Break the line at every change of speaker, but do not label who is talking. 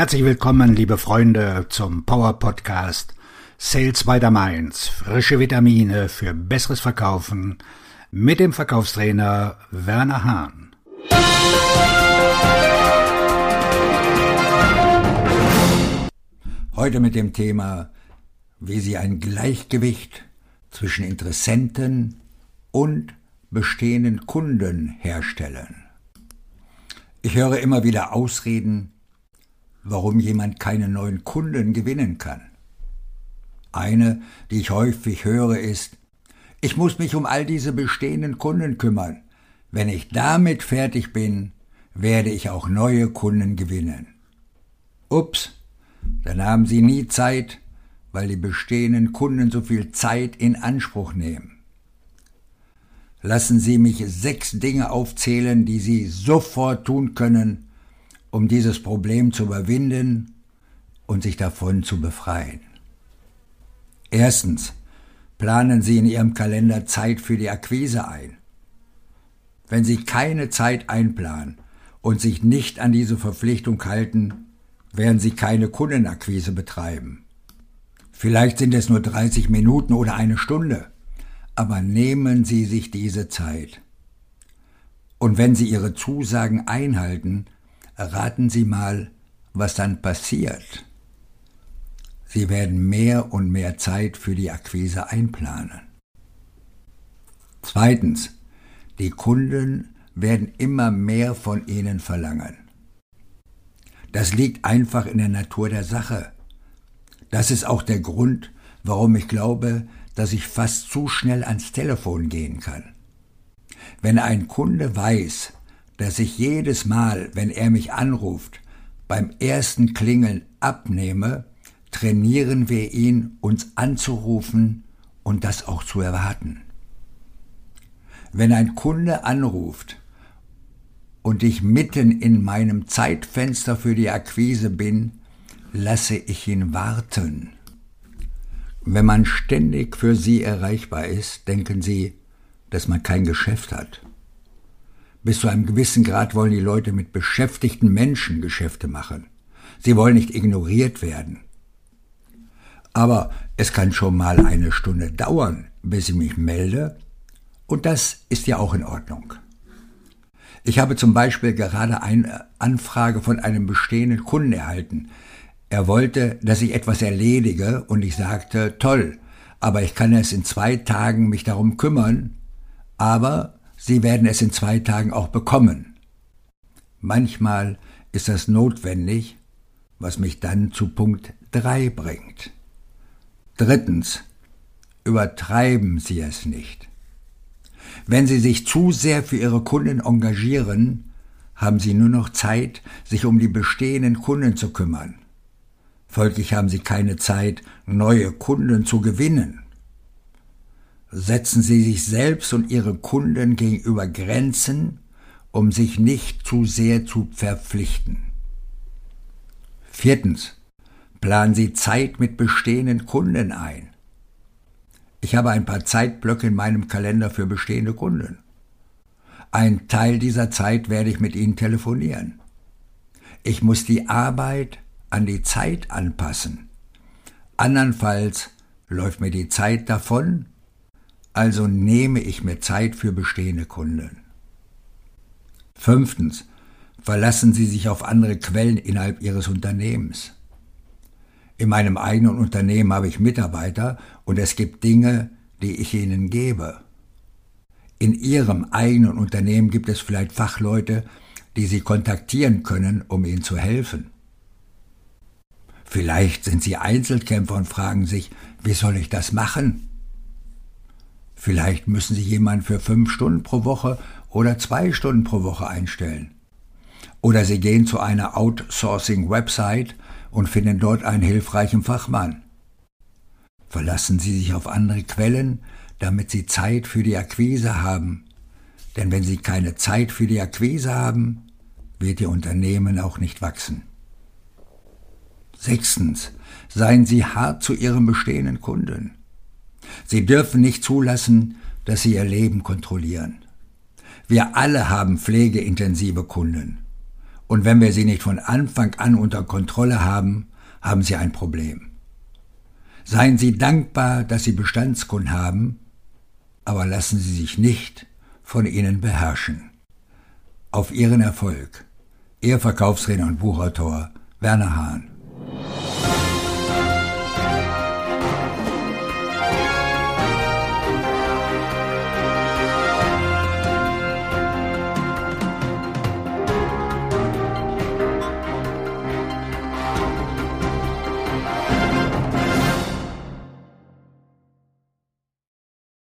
Herzlich willkommen, liebe Freunde, zum Power Podcast Sales by the Mainz. Frische Vitamine für besseres Verkaufen mit dem Verkaufstrainer Werner Hahn. Heute mit dem Thema, wie Sie ein Gleichgewicht zwischen Interessenten und bestehenden Kunden herstellen. Ich höre immer wieder Ausreden, warum jemand keine neuen Kunden gewinnen kann. Eine, die ich häufig höre, ist, ich muss mich um all diese bestehenden Kunden kümmern. Wenn ich damit fertig bin, werde ich auch neue Kunden gewinnen. Ups, dann haben Sie nie Zeit, weil die bestehenden Kunden so viel Zeit in Anspruch nehmen. Lassen Sie mich sechs Dinge aufzählen, die Sie sofort tun können, um dieses Problem zu überwinden und sich davon zu befreien. Erstens, planen Sie in Ihrem Kalender Zeit für die Akquise ein. Wenn Sie keine Zeit einplanen und sich nicht an diese Verpflichtung halten, werden Sie keine Kundenakquise betreiben. Vielleicht sind es nur 30 Minuten oder eine Stunde aber nehmen Sie sich diese Zeit. Und wenn Sie Ihre Zusagen einhalten, raten Sie mal, was dann passiert. Sie werden mehr und mehr Zeit für die Akquise einplanen. Zweitens, die Kunden werden immer mehr von Ihnen verlangen. Das liegt einfach in der Natur der Sache. Das ist auch der Grund, warum ich glaube, dass ich fast zu schnell ans Telefon gehen kann. Wenn ein Kunde weiß, dass ich jedes Mal, wenn er mich anruft, beim ersten Klingeln abnehme, trainieren wir ihn, uns anzurufen und das auch zu erwarten. Wenn ein Kunde anruft und ich mitten in meinem Zeitfenster für die Akquise bin, lasse ich ihn warten. Wenn man ständig für sie erreichbar ist, denken sie, dass man kein Geschäft hat. Bis zu einem gewissen Grad wollen die Leute mit beschäftigten Menschen Geschäfte machen. Sie wollen nicht ignoriert werden. Aber es kann schon mal eine Stunde dauern, bis ich mich melde, und das ist ja auch in Ordnung. Ich habe zum Beispiel gerade eine Anfrage von einem bestehenden Kunden erhalten, er wollte, dass ich etwas erledige, und ich sagte, toll, aber ich kann es in zwei Tagen mich darum kümmern, aber Sie werden es in zwei Tagen auch bekommen. Manchmal ist das notwendig, was mich dann zu Punkt drei bringt. Drittens, übertreiben Sie es nicht. Wenn Sie sich zu sehr für Ihre Kunden engagieren, haben Sie nur noch Zeit, sich um die bestehenden Kunden zu kümmern. Folglich haben Sie keine Zeit, neue Kunden zu gewinnen. Setzen Sie sich selbst und Ihre Kunden gegenüber Grenzen, um sich nicht zu sehr zu verpflichten. Viertens. Planen Sie Zeit mit bestehenden Kunden ein. Ich habe ein paar Zeitblöcke in meinem Kalender für bestehende Kunden. Ein Teil dieser Zeit werde ich mit ihnen telefonieren. Ich muss die Arbeit an die Zeit anpassen. Andernfalls läuft mir die Zeit davon, also nehme ich mir Zeit für bestehende Kunden. Fünftens. Verlassen Sie sich auf andere Quellen innerhalb Ihres Unternehmens. In meinem eigenen Unternehmen habe ich Mitarbeiter und es gibt Dinge, die ich ihnen gebe. In Ihrem eigenen Unternehmen gibt es vielleicht Fachleute, die Sie kontaktieren können, um Ihnen zu helfen. Vielleicht sind Sie Einzelkämpfer und fragen sich, wie soll ich das machen? Vielleicht müssen Sie jemanden für fünf Stunden pro Woche oder zwei Stunden pro Woche einstellen. Oder Sie gehen zu einer Outsourcing-Website und finden dort einen hilfreichen Fachmann. Verlassen Sie sich auf andere Quellen, damit Sie Zeit für die Akquise haben. Denn wenn Sie keine Zeit für die Akquise haben, wird Ihr Unternehmen auch nicht wachsen. Sechstens, seien Sie hart zu Ihren bestehenden Kunden. Sie dürfen nicht zulassen, dass Sie Ihr Leben kontrollieren. Wir alle haben pflegeintensive Kunden. Und wenn wir sie nicht von Anfang an unter Kontrolle haben, haben Sie ein Problem. Seien Sie dankbar, dass Sie Bestandskunden haben, aber lassen Sie sich nicht von ihnen beherrschen. Auf Ihren Erfolg. Ihr Verkaufsredner und Buchautor Werner Hahn.